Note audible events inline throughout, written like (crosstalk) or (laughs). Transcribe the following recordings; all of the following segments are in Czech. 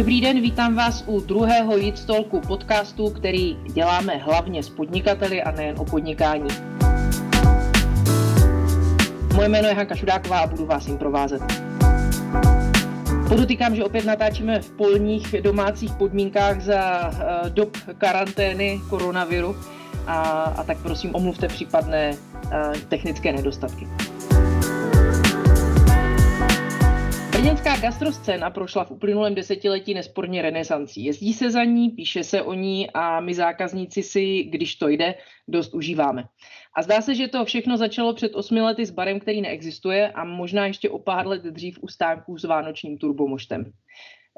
Dobrý den, vítám vás u druhého Jitstolku podcastu, který děláme hlavně s podnikateli a nejen o podnikání. Moje jméno je Hanka Šudáková a budu vás jim provázet. Podotýkám, že opět natáčíme v polních domácích podmínkách za uh, dob karantény koronaviru a, a tak prosím omluvte případné uh, technické nedostatky. Brněnská gastroscéna prošla v uplynulém desetiletí nesporně renesancí. Jezdí se za ní, píše se o ní a my zákazníci si, když to jde, dost užíváme. A zdá se, že to všechno začalo před osmi lety s barem, který neexistuje a možná ještě o pár let dřív u stánků s vánočním turbomoštem.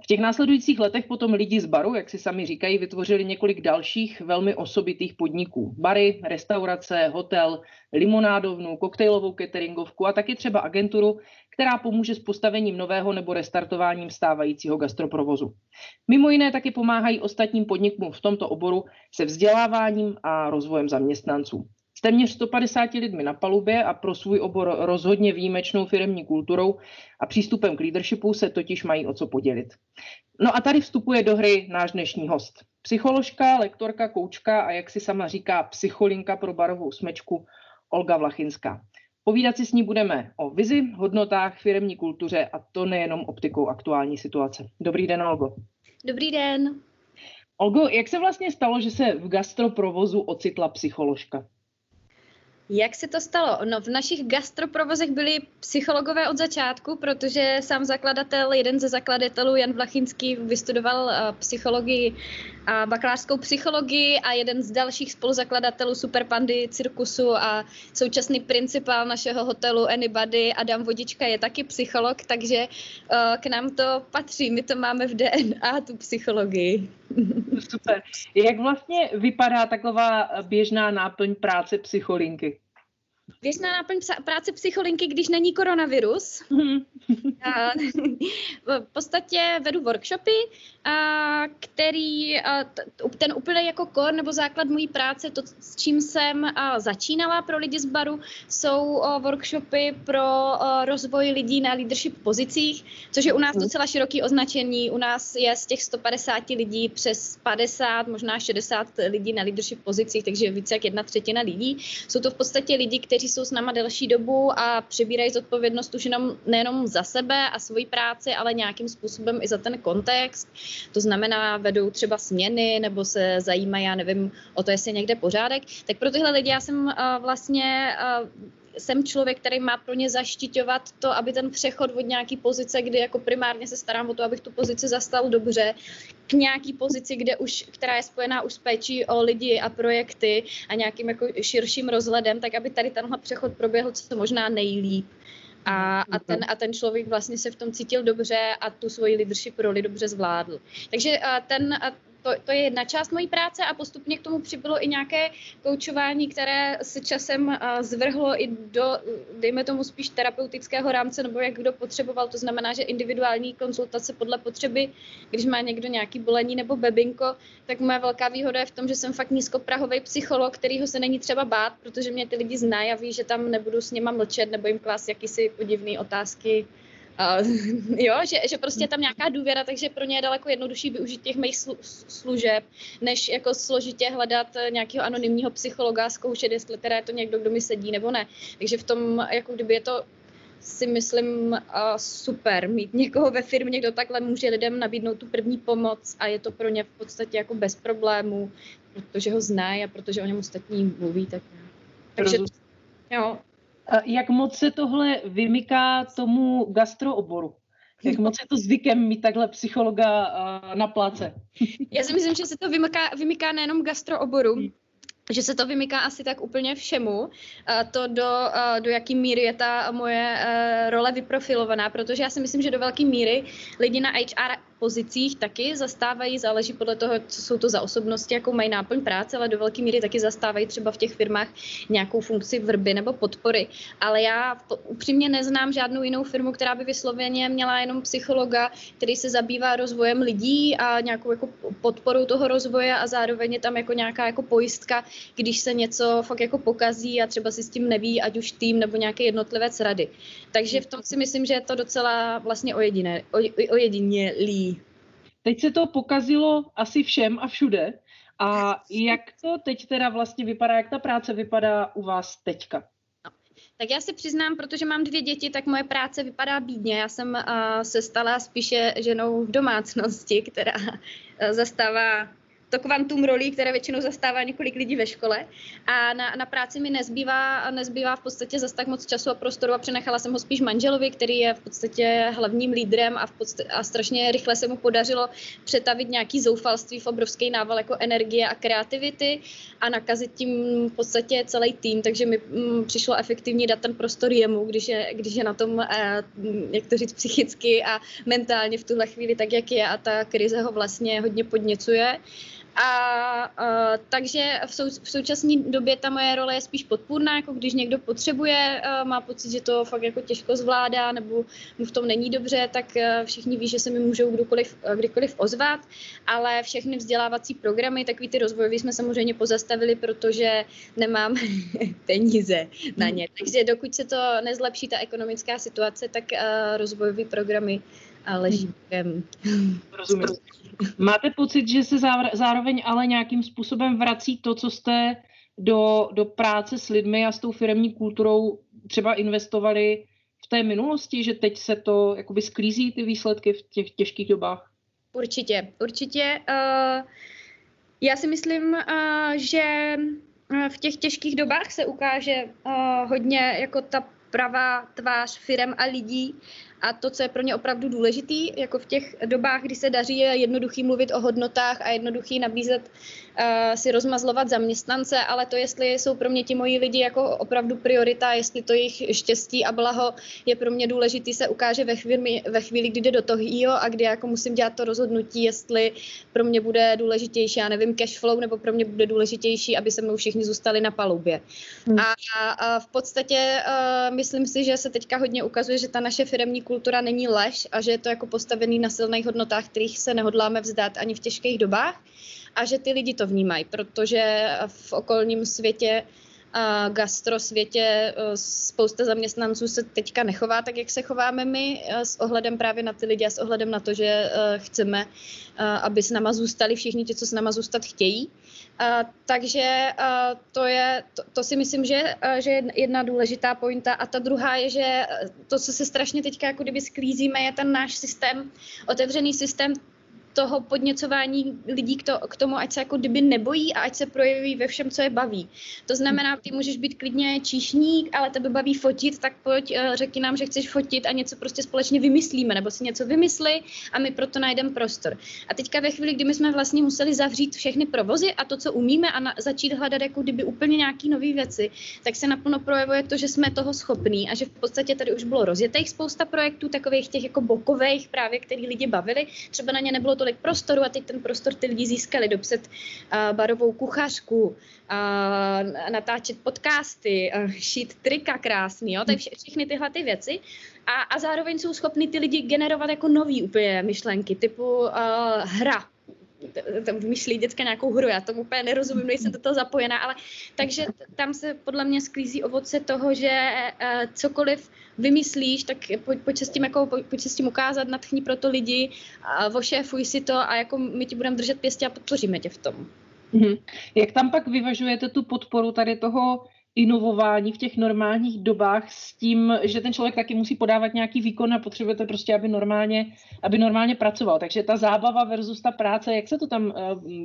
V těch následujících letech potom lidi z baru, jak si sami říkají, vytvořili několik dalších velmi osobitých podniků. Bary, restaurace, hotel, limonádovnu, koktejlovou cateringovku a taky třeba agenturu, která pomůže s postavením nového nebo restartováním stávajícího gastroprovozu. Mimo jiné taky pomáhají ostatním podnikům v tomto oboru se vzděláváním a rozvojem zaměstnanců téměř 150 lidmi na palubě a pro svůj obor rozhodně výjimečnou firmní kulturou a přístupem k leadershipu se totiž mají o co podělit. No a tady vstupuje do hry náš dnešní host. Psycholožka, lektorka, koučka a jak si sama říká psycholinka pro barovou smečku Olga Vlachinská. Povídat si s ní budeme o vizi, hodnotách, firmní kultuře a to nejenom optikou aktuální situace. Dobrý den, Olgo. Dobrý den. Olgo, jak se vlastně stalo, že se v gastroprovozu ocitla psycholožka? Jak se to stalo? No v našich gastroprovozech byli psychologové od začátku, protože sám zakladatel, jeden ze zakladatelů, Jan Vlachinský, vystudoval uh, psychologii a bakalářskou psychologii a jeden z dalších spoluzakladatelů Superpandy cirkusu a současný principál našeho hotelu Anybody, Adam Vodička, je taky psycholog, takže uh, k nám to patří. My to máme v DNA, tu psychologii. Super. Jak vlastně vypadá taková běžná náplň práce psycholinky? Běžná náplň práce psycholinky, když není koronavirus. (laughs) Mm-hmm. v podstatě vedu workshopy, který ten úplně jako kor nebo základ mojí práce, to s čím jsem začínala pro lidi z baru, jsou workshopy pro rozvoj lidí na leadership pozicích, což je u nás mhm. docela široký označení. U nás je z těch 150 lidí přes 50, možná 60 lidí na leadership pozicích, takže více jak jedna třetina lidí. Jsou to v podstatě lidi, kteří jsou s náma delší dobu a přebírají zodpovědnost už jenom nejenom za sebe a svoji práci, ale nějakým způsobem i za ten kontext. To znamená, vedou třeba směny nebo se zajímají, já nevím, o to, jestli je někde pořádek. Tak pro tyhle lidi já jsem uh, vlastně uh, jsem člověk, který má pro ně zaštiťovat to, aby ten přechod od nějaký pozice, kdy jako primárně se starám o to, abych tu pozici zastal dobře, k nějaký pozici, kde už, která je spojená už s péčí o lidi a projekty a nějakým jako širším rozhledem, tak aby tady tenhle přechod proběhl co možná nejlíp. A, a, ten, a ten člověk vlastně se v tom cítil dobře a tu svoji leadership roli dobře zvládl. Takže ten, to, to je jedna část mojí práce a postupně k tomu přibylo i nějaké koučování, které se časem uh, zvrhlo i do, dejme tomu spíš terapeutického rámce, nebo jak kdo potřeboval. To znamená, že individuální konzultace podle potřeby, když má někdo nějaký bolení nebo bebinko, tak moje velká výhoda je v tom, že jsem fakt nízkoprahový psycholog, kterýho se není třeba bát, protože mě ty lidi znají a ví, že tam nebudu s nima mlčet nebo jim klást jakýsi podivné otázky Uh, (laughs) jo, že, že prostě je tam nějaká důvěra, takže pro ně je daleko jednodušší využít těch mých slu, služeb, než jako složitě hledat nějakého anonymního psychologa, zkoušet, jestli teda je to někdo, kdo mi sedí nebo ne. Takže v tom, jako kdyby je to si myslím uh, super mít někoho ve firmě, kdo takhle může lidem nabídnout tu první pomoc a je to pro ně v podstatě jako bez problémů, protože ho znají a protože o něm ostatní mluví. Tak, takže jo, jak moc se tohle vymyká tomu gastrooboru? Jak moc je to zvykem mít takhle psychologa na pláce? Já si myslím, že se to vymyká, vymyká nejenom gastrooboru, hmm že se to vymyká asi tak úplně všemu, to do, do jaký míry je ta moje role vyprofilovaná, protože já si myslím, že do velké míry lidi na HR pozicích taky zastávají, záleží podle toho, co jsou to za osobnosti, jakou mají náplň práce, ale do velké míry taky zastávají třeba v těch firmách nějakou funkci vrby nebo podpory. Ale já upřímně neznám žádnou jinou firmu, která by vysloveně měla jenom psychologa, který se zabývá rozvojem lidí a nějakou jako podporou toho rozvoje a zároveň je tam jako nějaká jako pojistka, když se něco fakt jako pokazí a třeba si s tím neví, ať už tým nebo nějaký jednotlivec rady. Takže v tom si myslím, že je to docela vlastně ojedinělý. Teď se to pokazilo asi všem a všude. A jak to teď teda vlastně vypadá, jak ta práce vypadá u vás teďka? Tak já se přiznám, protože mám dvě děti, tak moje práce vypadá bídně. Já jsem uh, se stala spíše ženou v domácnosti, která uh, zastává to kvantum rolí, které většinou zastává několik lidí ve škole. A na, na práci mi nezbývá, nezbývá v podstatě zase tak moc času a prostoru a přenechala jsem ho spíš manželovi, který je v podstatě hlavním lídrem a, v podstatě, a strašně rychle se mu podařilo přetavit nějaký zoufalství v obrovský nával jako energie a kreativity a nakazit tím v podstatě celý tým, takže mi mm, přišlo efektivní dát ten prostor jemu, když je, když je na tom, eh, jak to říct, psychicky a mentálně v tuhle chvíli tak, jak je a ta krize ho vlastně hodně podněcuje. A uh, takže v, sou, v současné době ta moje role je spíš podpůrná, jako když někdo potřebuje, má pocit, že to fakt jako těžko zvládá nebo mu v tom není dobře, tak všichni ví, že se mi můžou kdokoliv, kdykoliv ozvat, ale všechny vzdělávací programy, takový ty rozvojové jsme samozřejmě pozastavili, protože nemám (laughs) peníze na ně. Takže dokud se to nezlepší, ta ekonomická situace, tak uh, programy leží bokem. Rozumím. Máte pocit, že se zároveň ale nějakým způsobem vrací to, co jste do, do práce s lidmi a s tou firmní kulturou třeba investovali v té minulosti, že teď se to jakoby sklízí ty výsledky v těch těžkých dobách? Určitě, určitě. Uh, já si myslím, uh, že v těch těžkých dobách se ukáže uh, hodně jako ta pravá tvář firem a lidí a to, co je pro ně opravdu důležitý, jako v těch dobách, kdy se daří, je jednoduchý mluvit o hodnotách a jednoduchý nabízet uh, si rozmazlovat zaměstnance, ale to, jestli jsou pro mě ti moji lidi jako opravdu priorita, jestli to jejich štěstí a blaho je pro mě důležitý, se ukáže ve chvíli, ve chvíli kdy jde do toho a kdy jako musím dělat to rozhodnutí, jestli pro mě bude důležitější, já nevím, cash flow, nebo pro mě bude důležitější, aby se mnou všichni zůstali na palubě. Hmm. A, a v podstatě uh, myslím si, že se teďka hodně ukazuje, že ta naše firmní kultura není lež a že je to jako postavený na silných hodnotách, kterých se nehodláme vzdát ani v těžkých dobách a že ty lidi to vnímají, protože v okolním světě a gastro světě e, spousta zaměstnanců se teďka nechová tak, jak se chováme my, e, s ohledem právě na ty lidi a s ohledem na to, že e, chceme, aby s náma zůstali všichni ti, co s náma zůstat chtějí. Takže uh, to, je, to, to si myslím, že, uh, že je jedna důležitá pointa. A ta druhá je, že to, co se strašně teďka jako kdyby sklízíme, je ten náš systém, otevřený systém toho podněcování lidí k, to, k tomu, ať se jako kdyby nebojí a ať se projeví ve všem, co je baví. To znamená, ty můžeš být klidně číšník, ale tebe baví fotit, tak pojď, eh, řekni nám, že chceš fotit a něco prostě společně vymyslíme, nebo si něco vymysli a my proto najdeme prostor. A teďka ve chvíli, kdy my jsme vlastně museli zavřít všechny provozy a to, co umíme a na, začít hledat jako kdyby úplně nějaký nové věci, tak se naplno projevuje to, že jsme toho schopní a že v podstatě tady už bylo rozjetých spousta projektů, takových těch jako bokových právě, který lidi bavili. Třeba na ně nebylo tolik prostoru a teď ten prostor ty lidi získali dopřed uh, barovou kuchařku, uh, natáčet podcasty, uh, šít trika krásný, jo, vše, všechny tyhle ty věci. A, a zároveň jsou schopni ty lidi generovat jako nový úplně myšlenky, typu uh, hra, tam vymýšlí děcka nějakou hru, já tomu úplně nerozumím, nejsem do toho zapojená, ale takže tam se podle mě sklízí ovoce toho, že uh, cokoliv vymyslíš, tak pojď, s tím jako, pojď, s tím ukázat, natchni pro to lidi, a vošéfuj si to a jako my ti budeme držet pěstě a podpoříme tě v tom. Mm-hmm. Jak tam pak vyvažujete tu podporu tady toho inovování v těch normálních dobách s tím, že ten člověk taky musí podávat nějaký výkon a potřebujete prostě, aby normálně, aby normálně pracoval. Takže ta zábava versus ta práce, jak se to tam, eh,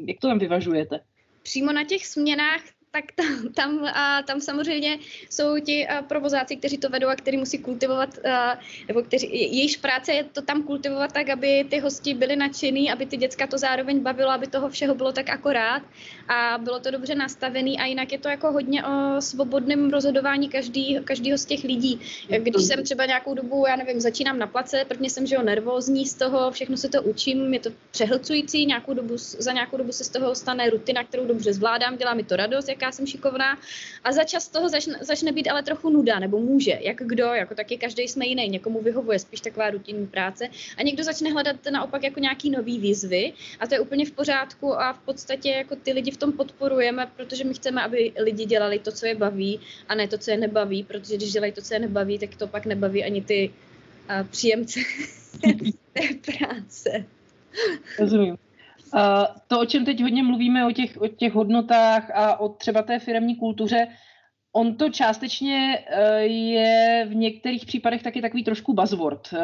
jak to tam vyvažujete? Přímo na těch směnách tak (laughs) tam, tam, a tam samozřejmě jsou ti provozáci, kteří to vedou a kteří musí kultivovat, a, nebo kteří, jejíž práce je to tam kultivovat tak, aby ty hosti byli nadšený, aby ty děcka to zároveň bavilo, aby toho všeho bylo tak akorát a bylo to dobře nastavený a jinak je to jako hodně o svobodném rozhodování každý, každýho z těch lidí. Když jsem třeba nějakou dobu, já nevím, začínám na place, prvně jsem, že jo, nervózní z toho, všechno se to učím, je to přehlcující, nějakou dobu, za nějakou dobu se z toho stane rutina, kterou dobře zvládám, dělá mi to radost, jaká jsem šikovná a za čas toho začne, začne být ale trochu nuda, nebo může, jak kdo, jako taky každý jsme jiný, někomu vyhovuje spíš taková rutinní práce a někdo začne hledat naopak jako nějaký nový výzvy a to je úplně v pořádku a v podstatě jako ty lidi v tom podporujeme, protože my chceme, aby lidi dělali to, co je baví a ne to, co je nebaví, protože když dělají to, co je nebaví, tak to pak nebaví ani ty uh, příjemce (laughs) té práce. Rozumím. Uh, to, o čem teď hodně mluvíme, o těch, o těch hodnotách a o třeba té firmní kultuře, on to částečně uh, je v některých případech taky takový trošku buzzword. Uh,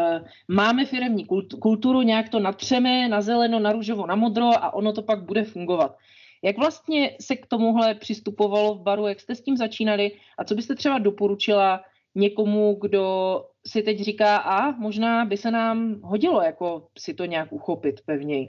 máme firmní kulturu, nějak to natřeme na zeleno, na růžovo, na modro a ono to pak bude fungovat. Jak vlastně se k tomuhle přistupovalo v baru, jak jste s tím začínali a co byste třeba doporučila někomu, kdo si teď říká, a možná by se nám hodilo jako si to nějak uchopit pevněji?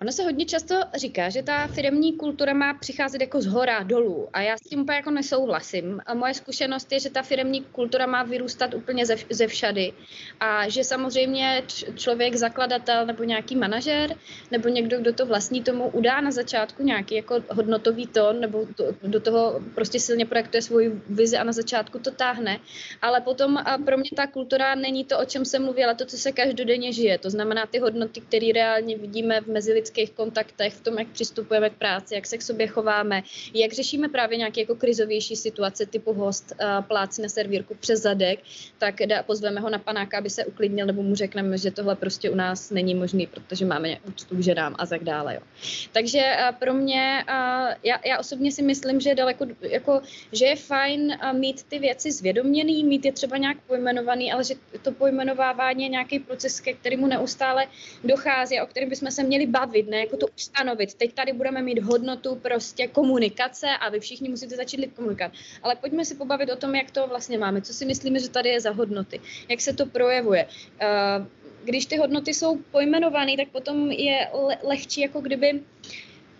Ono se hodně často říká, že ta firmní kultura má přicházet jako z hora dolů a já s tím úplně jako nesouhlasím. A moje zkušenost je, že ta firmní kultura má vyrůstat úplně ze, ze všady a že samozřejmě člověk, zakladatel nebo nějaký manažer nebo někdo, kdo to vlastní, tomu udá na začátku nějaký jako hodnotový tón nebo to, do toho prostě silně projektuje svoji vizi a na začátku to táhne. Ale potom a pro mě ta kultura není to, o čem jsem mluvila, to, co se každodenně žije. To znamená ty hodnoty, které reálně vidíme v mezi lidských kontaktech, v tom, jak přistupujeme k práci, jak se k sobě chováme, jak řešíme právě nějaké jako krizovější situace typu host uh, pláci na servírku přes zadek, tak pozveme ho na panáka, aby se uklidnil, nebo mu řekneme, že tohle prostě u nás není možný, protože máme úctu k ženám a tak dále. Jo. Takže uh, pro mě, uh, já, já osobně si myslím, že je daleko, jako, že je fajn mít ty věci zvědoměný, mít je třeba nějak pojmenovaný, ale že to pojmenovávání je nějaký proces, ke kterému neustále dochází a o kterém bychom se měli bavit stanovit, ne jako to ustanovit. Teď tady budeme mít hodnotu prostě komunikace a vy všichni musíte začít komunikovat. Ale pojďme si pobavit o tom, jak to vlastně máme, co si myslíme, že tady je za hodnoty, jak se to projevuje. Uh, když ty hodnoty jsou pojmenované, tak potom je le- lehčí, jako kdyby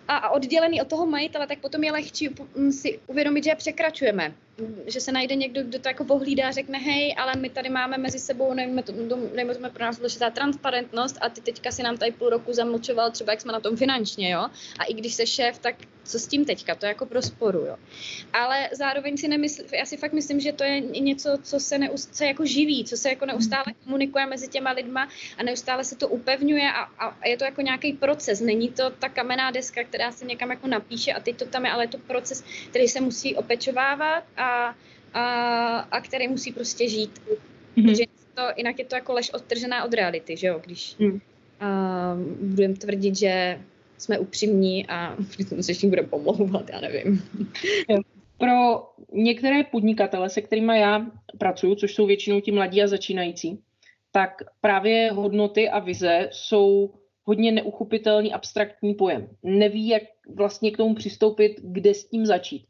a oddělený od toho majitele, tak potom je lehčí si uvědomit, že je překračujeme že se najde někdo, kdo to jako pohlídá řekne, hej, ale my tady máme mezi sebou, nevíme, to pro nás důležitá transparentnost a ty teďka si nám tady půl roku zamlčoval třeba, jak jsme na tom finančně, jo. A i když se šéf, tak co s tím teďka, to je jako pro sporu, jo. Ale zároveň si nemyslím, já si fakt myslím, že to je něco, co se, neustále, jako živí, co se jako neustále komunikuje mezi těma lidma a neustále se to upevňuje a, a je to jako nějaký proces. Není to ta kamenná deska, která se někam jako napíše a teď to tam je, ale je to proces, který se musí opečovávat a a, a, který musí prostě žít. Mm-hmm. Protože to, jinak je to jako lež odtržená od reality, že jo, když mm. budeme tvrdit, že jsme upřímní a přitom se ještě bude pomlouvat, já nevím. (laughs) Pro některé podnikatele, se kterými já pracuji, což jsou většinou ti mladí a začínající, tak právě hodnoty a vize jsou hodně neuchopitelný abstraktní pojem. Neví, jak vlastně k tomu přistoupit, kde s tím začít.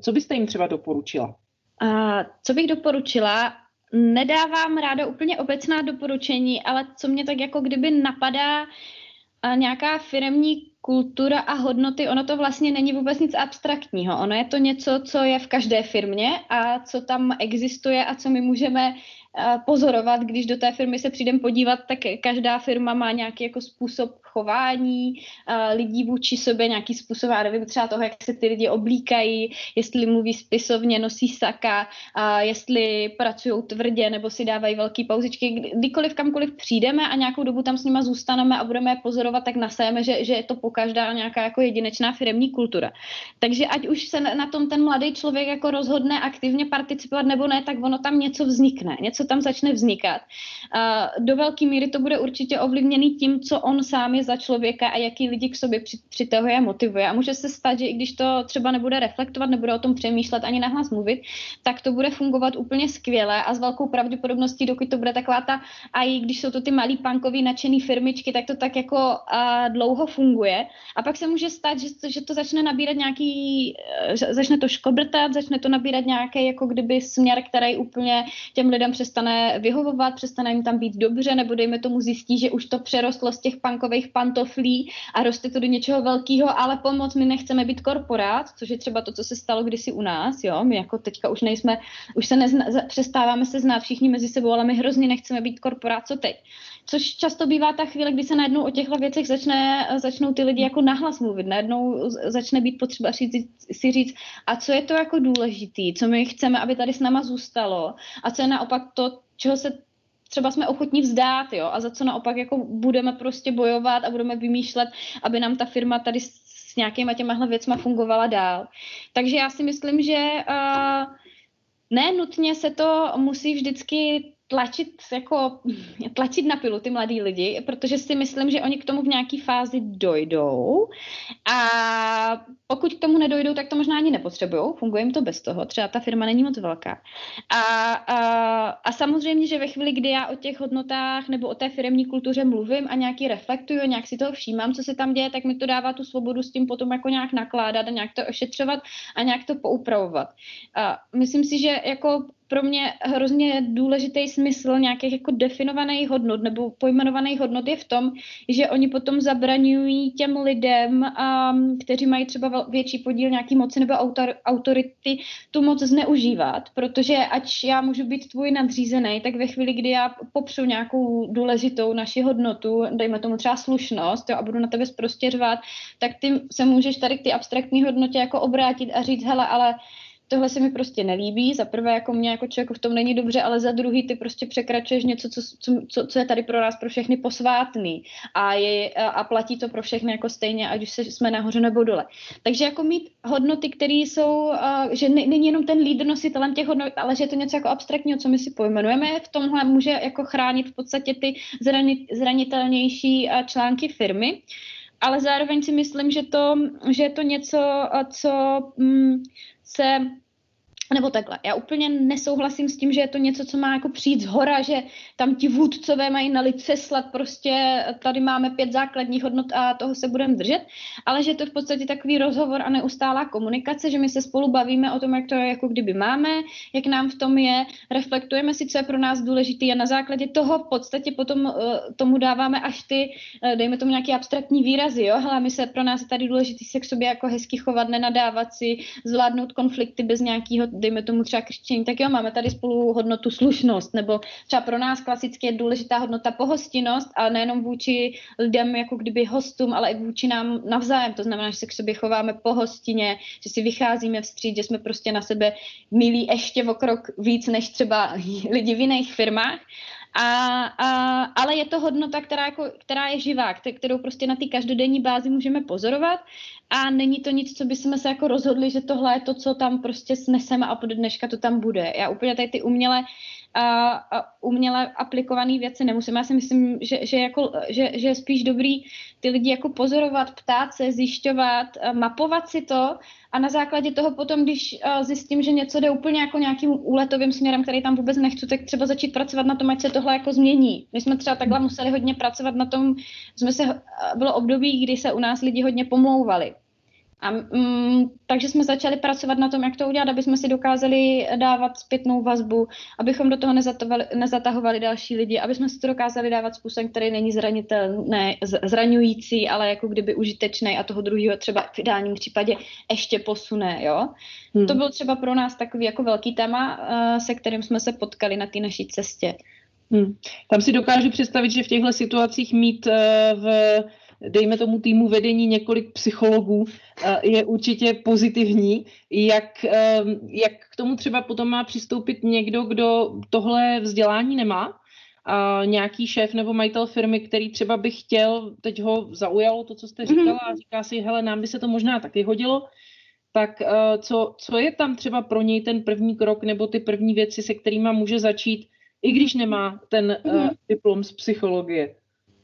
Co byste jim třeba doporučila? A co bych doporučila? Nedávám ráda úplně obecná doporučení, ale co mě tak jako kdyby napadá, nějaká firemní kultura a hodnoty, ono to vlastně není vůbec nic abstraktního. Ono je to něco, co je v každé firmě a co tam existuje a co my můžeme pozorovat, když do té firmy se přijdem podívat, tak každá firma má nějaký jako způsob chování lidí vůči sobě, nějaký způsob, já nevím, třeba toho, jak se ty lidi oblíkají, jestli mluví spisovně, nosí saka, jestli pracují tvrdě nebo si dávají velké pauzičky. Kdykoliv kamkoliv přijdeme a nějakou dobu tam s nima zůstaneme a budeme je pozorovat, tak nasajeme, že, že je to pokaždá nějaká jako jedinečná firmní kultura. Takže ať už se na tom ten mladý člověk jako rozhodne aktivně participovat nebo ne, tak ono tam něco vznikne, něco tam začne vznikat. Do velké míry to bude určitě ovlivněný tím, co on sám je za člověka a jaký lidi k sobě přitahuje a motivuje. A může se stát, že i když to třeba nebude reflektovat, nebude o tom přemýšlet ani nahlas mluvit, tak to bude fungovat úplně skvěle a s velkou pravděpodobností, dokud to bude taková ta, a i když jsou to ty malý punkový nadšený firmičky, tak to tak jako a, dlouho funguje. A pak se může stát, že, že to začne nabírat nějaký, e, začne to škobrtat, začne to nabírat nějaký jako kdyby směr, který úplně těm lidem přestane vyhovovat, přestane jim tam být dobře, nebo dejme tomu zjistí, že už to přerostlo z těch punkových pantoflí a roste to do něčeho velkého, ale pomoc my nechceme být korporát, což je třeba to, co se stalo kdysi u nás, jo, my jako teďka už nejsme, už se nezna, přestáváme se znát všichni mezi sebou, ale my hrozně nechceme být korporát, co teď. Což často bývá ta chvíle, kdy se najednou o těchto věcech začne, začnou ty lidi jako nahlas mluvit. Najednou začne být potřeba říct, si říct, a co je to jako důležitý, co my chceme, aby tady s náma zůstalo a co je naopak to, čeho se třeba jsme ochotní vzdát, jo, a za co naopak jako budeme prostě bojovat a budeme vymýšlet, aby nám ta firma tady s nějakýma těma věcma fungovala dál. Takže já si myslím, že uh, ne nutně se to musí vždycky tlačit, jako, (laughs) tlačit na pilu ty mladí lidi, protože si myslím, že oni k tomu v nějaké fázi dojdou a pokud k tomu nedojdou, tak to možná ani nepotřebují, funguje jim to bez toho, třeba ta firma není moc velká. A, a, a samozřejmě, že ve chvíli, kdy já o těch hodnotách nebo o té firmní kultuře mluvím a nějaký reflektuju, nějak si toho všímám, co se tam děje, tak mi to dává tu svobodu s tím potom jako nějak nakládat a nějak to ošetřovat a nějak to poupravovat. A myslím si, že jako pro mě hrozně důležitý smysl nějakých jako definovaných hodnot nebo pojmenovaných hodnot je v tom, že oni potom zabraňují těm lidem, um, kteří mají třeba větší podíl nějaký moci nebo autor, autority, tu moc zneužívat, protože ať já můžu být tvůj nadřízený, tak ve chvíli, kdy já popřu nějakou důležitou naši hodnotu, dejme tomu třeba slušnost, jo, a budu na tebe prostě tak ty se můžeš tady k ty abstraktní hodnotě jako obrátit a říct, hele, ale tohle se mi prostě nelíbí. Za prvé, jako mě jako člověku v tom není dobře, ale za druhý ty prostě překračuješ něco, co, co, co je tady pro nás pro všechny posvátný a, je, a platí to pro všechny jako stejně, ať už se, jsme nahoře nebo dole. Takže jako mít hodnoty, které jsou, že není jenom ten lídr nositelem těch hodnot, ale že je to něco jako abstraktního, co my si pojmenujeme, v tomhle může jako chránit v podstatě ty zranitelnější články firmy ale zároveň si myslím, že, to, že je to něco, co mm, se nebo takhle, já úplně nesouhlasím s tím, že je to něco, co má jako přijít z hora, že tam ti vůdcové mají na lice slat prostě, tady máme pět základních hodnot a toho se budeme držet, ale že je to v podstatě takový rozhovor a neustálá komunikace, že my se spolu bavíme o tom, jak to jako kdyby máme, jak nám v tom je, reflektujeme si, co je pro nás důležité a na základě toho v podstatě potom uh, tomu dáváme až ty, uh, dejme tomu nějaký abstraktní výrazy, jo, hele, my se pro nás je tady důležitý se k sobě jako hezky chovat, nenadávat si, zvládnout konflikty bez nějakého dejme tomu třeba křičení, tak jo, máme tady spolu hodnotu slušnost, nebo třeba pro nás klasicky je důležitá hodnota pohostinnost, ale nejenom vůči lidem jako kdyby hostům, ale i vůči nám navzájem. To znamená, že se k sobě chováme pohostině, že si vycházíme vstříc, že jsme prostě na sebe milí ještě o krok víc než třeba (laughs) lidi v jiných firmách. A, a, ale je to hodnota, která, jako, která je živá, kterou prostě na té každodenní bázi můžeme pozorovat a není to nic, co by jsme se jako rozhodli, že tohle je to, co tam prostě sneseme a pod dneška to tam bude. Já úplně tady ty uměle a, a uměle aplikované věci nemusím. Já si myslím, že, že, jako, že, že je spíš dobrý ty lidi jako pozorovat, ptát se, zjišťovat, mapovat si to a na základě toho potom, když zjistím, že něco jde úplně jako nějakým úletovým směrem, který tam vůbec nechci, tak třeba začít pracovat na tom, ať se tohle jako změní. My jsme třeba takhle museli hodně pracovat na tom, jsme se, bylo období, kdy se u nás lidi hodně pomlouvali. A, mm, takže jsme začali pracovat na tom, jak to udělat, aby jsme si dokázali dávat zpětnou vazbu, abychom do toho nezatahovali další lidi, aby jsme si to dokázali dávat způsobem, který není zranitelný, zraňující, ale jako kdyby užitečný a toho druhého třeba v ideálním případě ještě posune. Jo? Hmm. To byl třeba pro nás takový jako velký téma, eh, se kterým jsme se potkali na té naší cestě. Hmm. Tam si dokážu představit, že v těchto situacích mít uh, v dejme tomu týmu vedení několik psychologů, eh, je určitě pozitivní. Jak, eh, jak k tomu třeba potom má přistoupit někdo, kdo tohle vzdělání nemá? A nějaký šéf nebo majitel firmy, který třeba by chtěl, teď ho zaujalo to, co jste mhm. říkala, a říká si, hele, nám by se to možná taky hodilo, tak eh, co, co je tam třeba pro něj ten první krok nebo ty první věci, se kterými může začít, i když nemá ten uh, diplom z psychologie?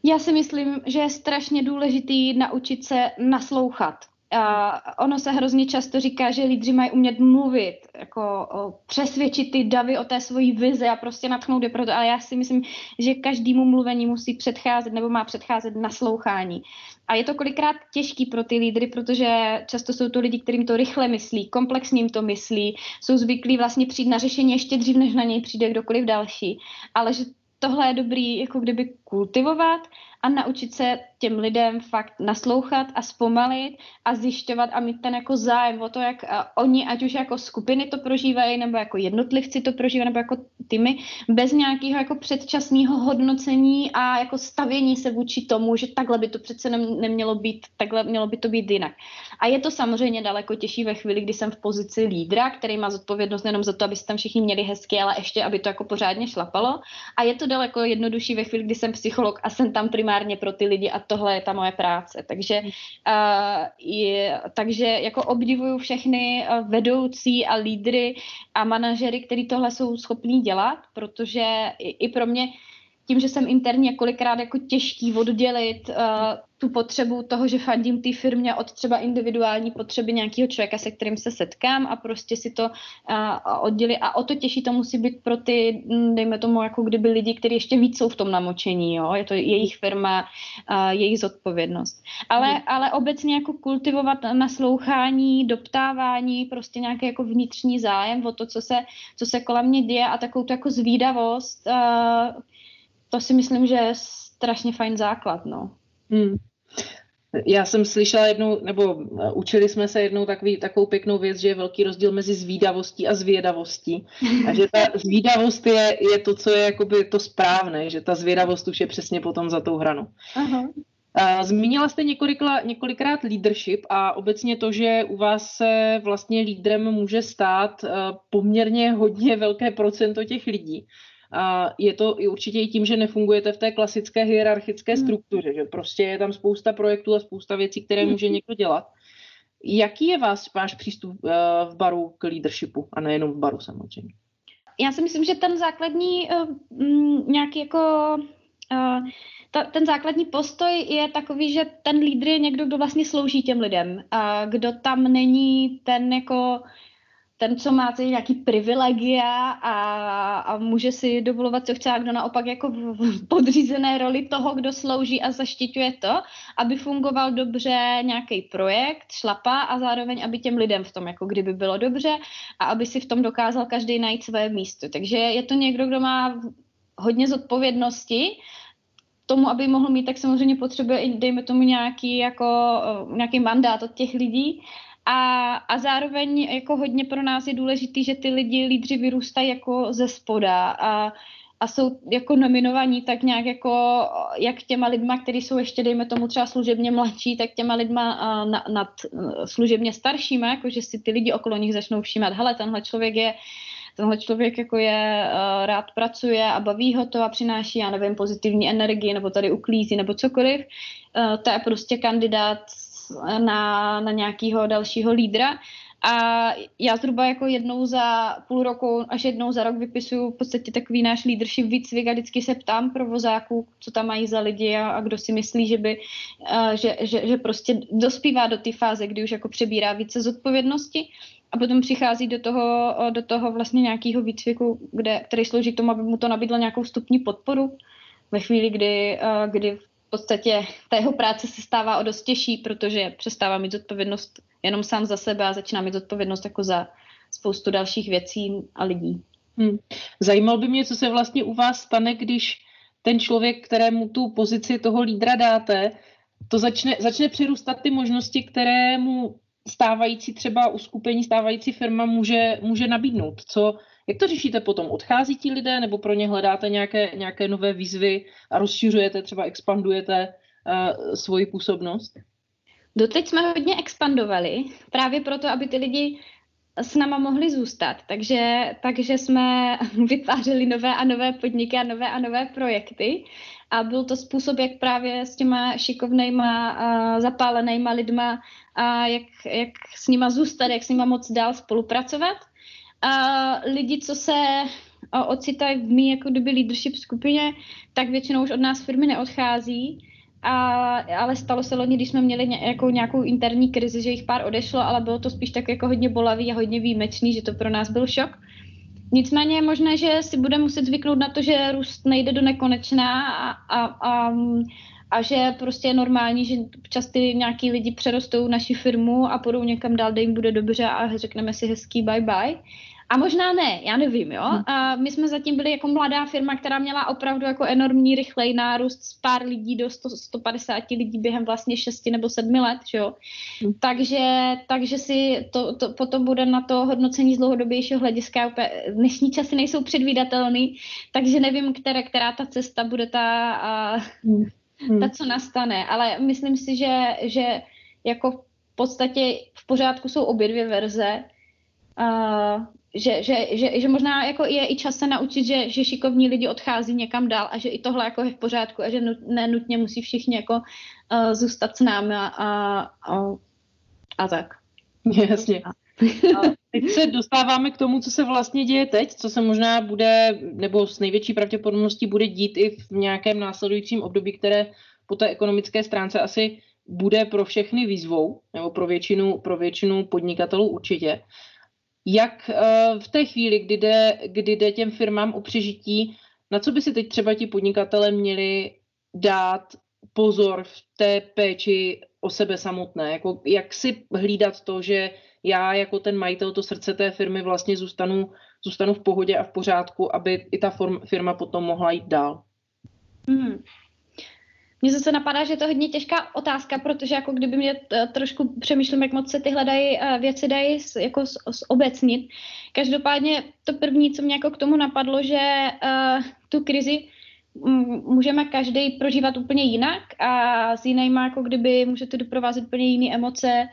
Já si myslím, že je strašně důležitý naučit se naslouchat. A ono se hrozně často říká, že lídři mají umět mluvit, jako přesvědčit ty davy o té svojí vize a prostě natchnout je proto, ale já si myslím, že každému mluvení musí předcházet nebo má předcházet naslouchání. A je to kolikrát těžký pro ty lídry, protože často jsou to lidi, kterým to rychle myslí, komplexním to myslí, jsou zvyklí vlastně přijít na řešení ještě dřív, než na něj přijde kdokoliv další. Ale že tohle je dobrý jako kdyby kultivovat a naučit se těm lidem fakt naslouchat a zpomalit a zjišťovat a mít ten jako zájem o to, jak oni, ať už jako skupiny to prožívají, nebo jako jednotlivci to prožívají, nebo jako týmy, bez nějakého jako předčasného hodnocení a jako stavění se vůči tomu, že takhle by to přece nemělo být, takhle mělo by to být jinak. A je to samozřejmě daleko těžší ve chvíli, kdy jsem v pozici lídra, který má zodpovědnost nejenom za to, aby se tam všichni měli hezky, ale ještě, aby to jako pořádně šlapalo. A je to daleko jednodušší ve chvíli, kdy jsem psycholog a jsem tam, který primárně pro ty lidi a tohle je ta moje práce. Takže, uh, je, takže jako obdivuju všechny vedoucí a lídry a manažery, kteří tohle jsou schopní dělat, protože i, i pro mě tím, že jsem interně kolikrát jako těžký oddělit uh, tu potřebu toho, že fandím té firmě od třeba individuální potřeby nějakého člověka, se kterým se setkám a prostě si to uh, oddělit. A o to těžší to musí být pro ty, hm, dejme tomu, jako kdyby lidi, kteří ještě víc jsou v tom namočení, jo? je to jejich firma, uh, jejich zodpovědnost. Ale, hmm. ale obecně jako kultivovat naslouchání, doptávání, prostě nějaký jako vnitřní zájem o to, co se, co se kolem mě děje a takovou tu jako zvídavost, uh, to si myslím, že je strašně fajn základ, no. Hmm. Já jsem slyšela jednou, nebo uh, učili jsme se jednou takový, takovou pěknou věc, že je velký rozdíl mezi zvídavostí a zvědavostí. A že ta (laughs) zvídavost je, je to, co je jakoby to správné, že ta zvědavost už je přesně potom za tou hranou. Aha. Zmínila jste několikla, několikrát leadership a obecně to, že u vás se vlastně lídrem může stát uh, poměrně hodně velké procento těch lidí. A je to i určitě i tím, že nefungujete v té klasické hierarchické hmm. struktuře, že prostě je tam spousta projektů a spousta věcí, které může hmm. někdo dělat. Jaký je vás, váš přístup uh, v baru k leadershipu a nejenom v baru samozřejmě? Já si myslím, že ten základní uh, nějaký jako uh, ta, ten základní postoj je takový, že ten lídr je někdo, kdo vlastně slouží těm lidem a kdo tam není ten jako ten, co má ty nějaký privilegia a, a může si dovolovat, co chce, a kdo naopak jako v podřízené roli toho, kdo slouží a zaštiťuje to, aby fungoval dobře nějaký projekt, šlapa a zároveň, aby těm lidem v tom jako kdyby bylo dobře a aby si v tom dokázal každý najít své místo. Takže je to někdo, kdo má hodně zodpovědnosti, tomu, aby mohl mít, tak samozřejmě potřebuje i, dejme tomu, nějaký, jako, nějaký mandát od těch lidí a, a zároveň jako hodně pro nás je důležitý, že ty lidi, lídři vyrůstají jako ze spoda a, a jsou jako nominovaní tak nějak jako jak těma lidma, kteří jsou ještě, dejme tomu třeba služebně mladší, tak těma lidma na, nad služebně staršíma, jako že si ty lidi okolo nich začnou všímat, hele, tenhle člověk je tenhle člověk jako je, rád pracuje a baví ho to a přináší, já nevím, pozitivní energii, nebo tady uklízí, nebo cokoliv, to je prostě kandidát na, na nějakého dalšího lídra. A já zhruba jako jednou za půl roku až jednou za rok vypisuju v podstatě takový náš leadership. Výcvik a vždycky se ptám provozáků, co tam mají za lidi a, a kdo si myslí, že by, uh, že, že, že prostě dospívá do té fáze, kdy už jako přebírá více zodpovědnosti. A potom přichází do toho, do toho vlastně nějakého výcviku, kde, který slouží k tomu, aby mu to nabídlo nějakou stupní podporu. Ve chvíli, kdy, kdy v podstatě ta jeho práce se stává o dost těžší, protože přestává mít zodpovědnost jenom sám za sebe a začíná mít zodpovědnost jako za spoustu dalších věcí a lidí. Hmm. Zajímal by mě, co se vlastně u vás stane, když ten člověk, kterému tu pozici toho lídra dáte, to začne, začne přirůstat ty možnosti, které mu stávající třeba uskupení, stávající firma může, může nabídnout. Co, jak to řešíte potom? Odchází ti lidé nebo pro ně hledáte nějaké, nějaké nové výzvy a rozšiřujete, třeba expandujete uh, svoji působnost? Doteď jsme hodně expandovali, právě proto, aby ty lidi s náma mohli zůstat. Takže, takže jsme (laughs) vytvářeli nové a nové podniky a nové a nové projekty. A byl to způsob, jak právě s těma šikovnejma, uh, zapálenýma lidma, a jak, jak s nima zůstat, jak s nima moc dál spolupracovat a lidi, co se ocitají v mý jako kdyby leadership skupině, tak většinou už od nás firmy neodchází, a, ale stalo se loni, když jsme měli ně, jako nějakou interní krizi, že jich pár odešlo, ale bylo to spíš tak jako hodně bolavý a hodně výjimečný, že to pro nás byl šok. Nicméně je možné, že si bude muset zvyknout na to, že růst nejde do nekonečná a, a, a a že prostě je normální, že občas ty nějaký lidi přerostou naši firmu a půjdou někam dál, kde jim bude dobře a řekneme si hezký bye bye. A možná ne, já nevím, jo. Hmm. A my jsme zatím byli jako mladá firma, která měla opravdu jako enormní rychlej nárůst z pár lidí do 100, 150 lidí během vlastně 6 nebo 7 let, jo. Hmm. Takže, takže si to, to potom bude na to hodnocení z dlouhodobějšího hlediska. Dnešní časy nejsou předvídatelný, takže nevím, která, která ta cesta bude ta, a, hmm hmm. ta, co nastane. Ale myslím si, že, že jako v podstatě v pořádku jsou obě dvě verze. uh, že, že, že, že možná jako je i čas se naučit, že, že šikovní lidi odchází někam dál a že i tohle jako je v pořádku a že nenutně musí všichni jako uh, zůstat s námi a, a, a, a tak. Jasně. A teď se dostáváme k tomu, co se vlastně děje teď, co se možná bude, nebo s největší pravděpodobností bude dít i v nějakém následujícím období, které po té ekonomické stránce asi bude pro všechny výzvou, nebo pro většinu, pro většinu podnikatelů určitě. Jak uh, v té chvíli, kdy jde, kdy jde těm firmám o přežití, na co by si teď třeba ti podnikatele měli dát pozor v té péči o sebe samotné? Jako, jak si hlídat to, že já jako ten majitel, to srdce té firmy vlastně zůstanu, zůstanu v pohodě a v pořádku, aby i ta firma potom mohla jít dál? Hmm. Mně zase napadá, že je to hodně těžká otázka, protože jako kdyby mě trošku přemýšlím, jak moc se tyhle dají, eh, věci dají jako obecnit. Každopádně to první, co mě jako k tomu napadlo, že uh, tu krizi můžeme každý prožívat úplně jinak a s jinýma, jako kdyby můžete doprovázet úplně jiné emoce,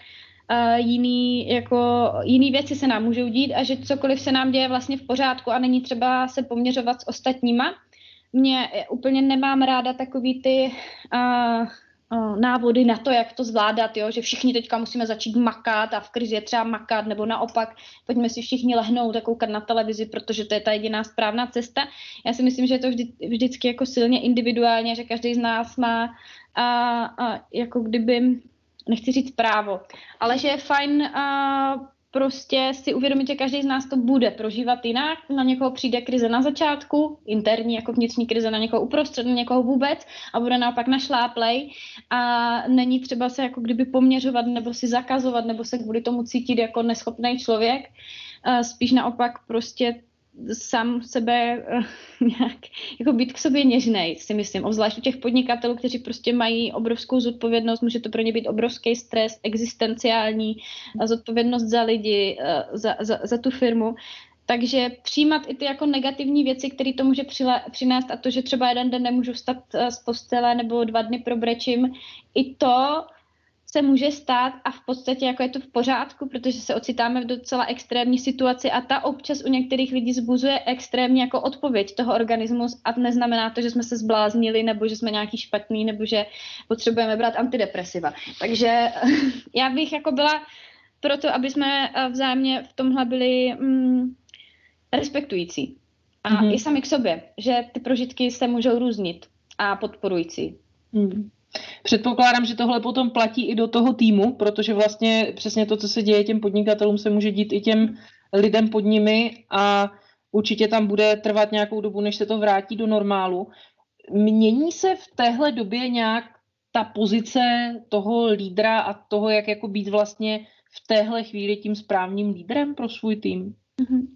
uh, jiný, jako, jiný věci se nám můžou dít a že cokoliv se nám děje vlastně v pořádku a není třeba se poměřovat s ostatníma mě úplně nemám ráda takový ty uh, návody na to, jak to zvládat, jo? že všichni teďka musíme začít makat a v krizi je třeba makat, nebo naopak pojďme si všichni lehnout a koukat na televizi, protože to je ta jediná správná cesta. Já si myslím, že je to vždy, vždycky jako silně individuálně, že každý z nás má a, a jako kdyby nechci říct právo, ale že je fajn a, prostě si uvědomit, že každý z nás to bude prožívat jinak. Na někoho přijde krize na začátku, interní jako vnitřní krize, na někoho uprostřed, na někoho vůbec a bude naopak našláplej a není třeba se jako kdyby poměřovat nebo si zakazovat nebo se kvůli tomu cítit jako neschopný člověk. Spíš naopak prostě sám sebe uh, (laughs) nějak, jako být k sobě něžnej, si myslím, obzvlášť u těch podnikatelů, kteří prostě mají obrovskou zodpovědnost, může to pro ně být obrovský stres, existenciální, zodpovědnost za lidi, uh, za, za, za tu firmu. Takže přijímat i ty jako negativní věci, které to může přile, přinést a to, že třeba jeden den nemůžu vstat z postele nebo dva dny probrečím, i to se může stát a v podstatě jako je to v pořádku, protože se ocitáme v docela extrémní situaci a ta občas u některých lidí zbuzuje extrémně jako odpověď toho organismu a neznamená to, že jsme se zbláznili nebo že jsme nějaký špatný nebo že potřebujeme brát antidepresiva. Takže (laughs) já bych jako byla proto, aby jsme eh, vzájemně v tomhle byli mm, respektující. A mm-hmm. i sami k sobě, že ty prožitky se můžou různit a podporující. Mm. Předpokládám, že tohle potom platí i do toho týmu, protože vlastně přesně to, co se děje těm podnikatelům, se může dít i těm lidem pod nimi a určitě tam bude trvat nějakou dobu, než se to vrátí do normálu. Mění se v téhle době nějak ta pozice toho lídra a toho, jak jako být vlastně v téhle chvíli tím správným lídrem pro svůj tým? Mm-hmm.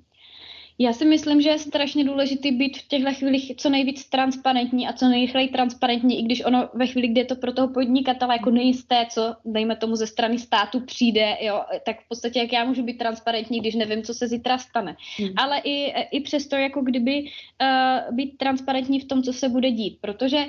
Já si myslím, že je strašně důležité být v těchto chvílích co nejvíc transparentní a co nejrychleji transparentní, i když ono ve chvíli, kdy je to pro toho podnikatele jako nejisté, co dejme tomu ze strany státu přijde, jo, tak v podstatě jak já můžu být transparentní, když nevím, co se zítra stane. Hmm. Ale i, i přesto jako kdyby uh, být transparentní v tom, co se bude dít, protože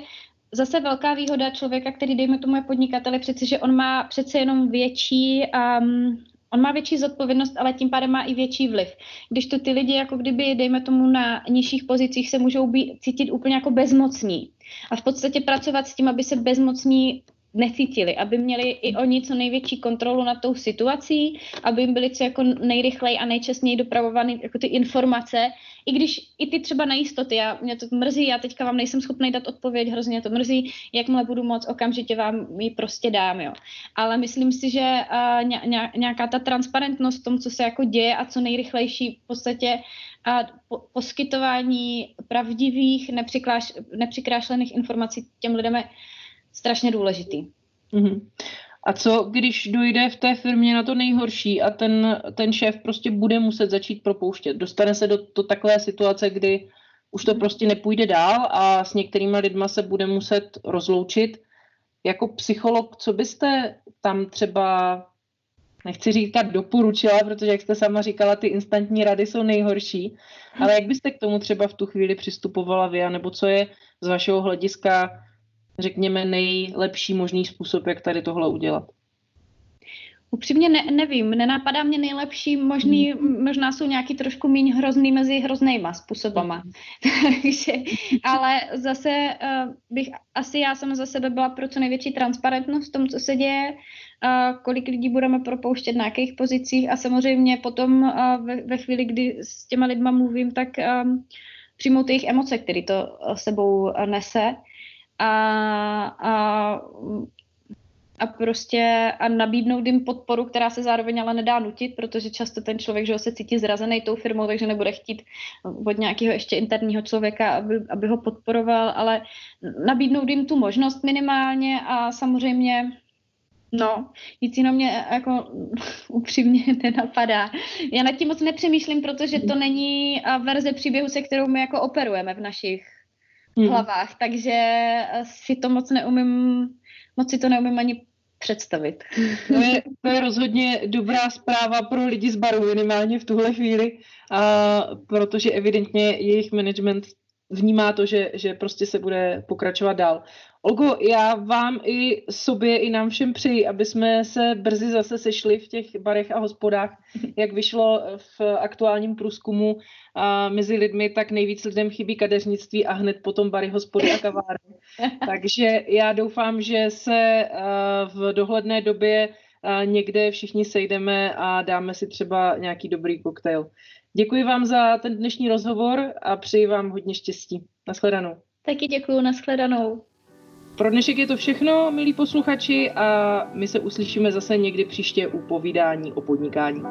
zase velká výhoda člověka, který dejme tomu je podnikatele, přeci, že on má přece jenom větší um, On má větší zodpovědnost, ale tím pádem má i větší vliv. Když to ty lidi, jako kdyby, dejme tomu, na nižších pozicích se můžou být, cítit úplně jako bezmocní. A v podstatě pracovat s tím, aby se bezmocní necítili, aby měli i oni co největší kontrolu nad tou situací, aby jim byly co jako nejrychleji a nejčastněji dopravovány jako ty informace, i když i ty třeba nejistoty, já, mě to mrzí, já teďka vám nejsem schopný dát odpověď, hrozně to mrzí, jakmile budu moc, okamžitě vám ji prostě dám, jo. Ale myslím si, že uh, nějaká ta transparentnost v tom, co se jako děje a co nejrychlejší v podstatě a po, poskytování pravdivých, nepřikrášlených informací těm lidem je strašně důležitý. Mm-hmm. A co, když dojde v té firmě na to nejhorší a ten, ten šéf prostě bude muset začít propouštět? Dostane se do to takové situace, kdy už to prostě nepůjde dál a s některými lidma se bude muset rozloučit. Jako psycholog, co byste tam třeba, nechci říkat doporučila, protože jak jste sama říkala, ty instantní rady jsou nejhorší, ale jak byste k tomu třeba v tu chvíli přistupovala vy, nebo co je z vašeho hlediska řekněme, nejlepší možný způsob, jak tady tohle udělat? Upřímně ne, nevím, nenapadá mě nejlepší, možný, možná jsou nějaký trošku méně hrozný mezi hroznýma způsobama. (laughs) Takže, ale zase uh, bych, asi já sama za sebe byla pro co největší transparentnost v tom, co se děje, uh, kolik lidí budeme propouštět na jakých pozicích a samozřejmě potom uh, ve, ve chvíli, kdy s těma lidma mluvím, tak um, přijmout jejich emoce, které to sebou nese a, a a prostě a nabídnout jim podporu, která se zároveň ale nedá nutit, protože často ten člověk že ho se cítí zrazený tou firmou, takže nebude chtít od nějakého ještě interního člověka, aby, aby ho podporoval, ale nabídnout jim tu možnost minimálně a samozřejmě No, nic jiného mě jako (laughs) upřímně nenapadá. Já nad tím moc nepřemýšlím, protože to není verze příběhu, se kterou my jako operujeme v našich hmm. hlavách, takže si to moc neumím, moc si to neumím ani představit. To je, to je rozhodně dobrá zpráva pro lidi z baru, minimálně v tuhle chvíli, a protože evidentně jejich management vnímá to, že, že prostě se bude pokračovat dál. Olgo, já vám i sobě, i nám všem přeji, aby jsme se brzy zase sešli v těch barech a hospodách, (laughs) jak vyšlo v aktuálním průzkumu a mezi lidmi, tak nejvíc lidem chybí kadeřnictví a hned potom bary, hospody a kavárny. (laughs) Takže já doufám, že se v dohledné době někde všichni sejdeme a dáme si třeba nějaký dobrý koktejl. Děkuji vám za ten dnešní rozhovor a přeji vám hodně štěstí. Naschledanou. Taky děkuji, naschledanou. Pro dnešek je to všechno, milí posluchači, a my se uslyšíme zase někdy příště u povídání o podnikání.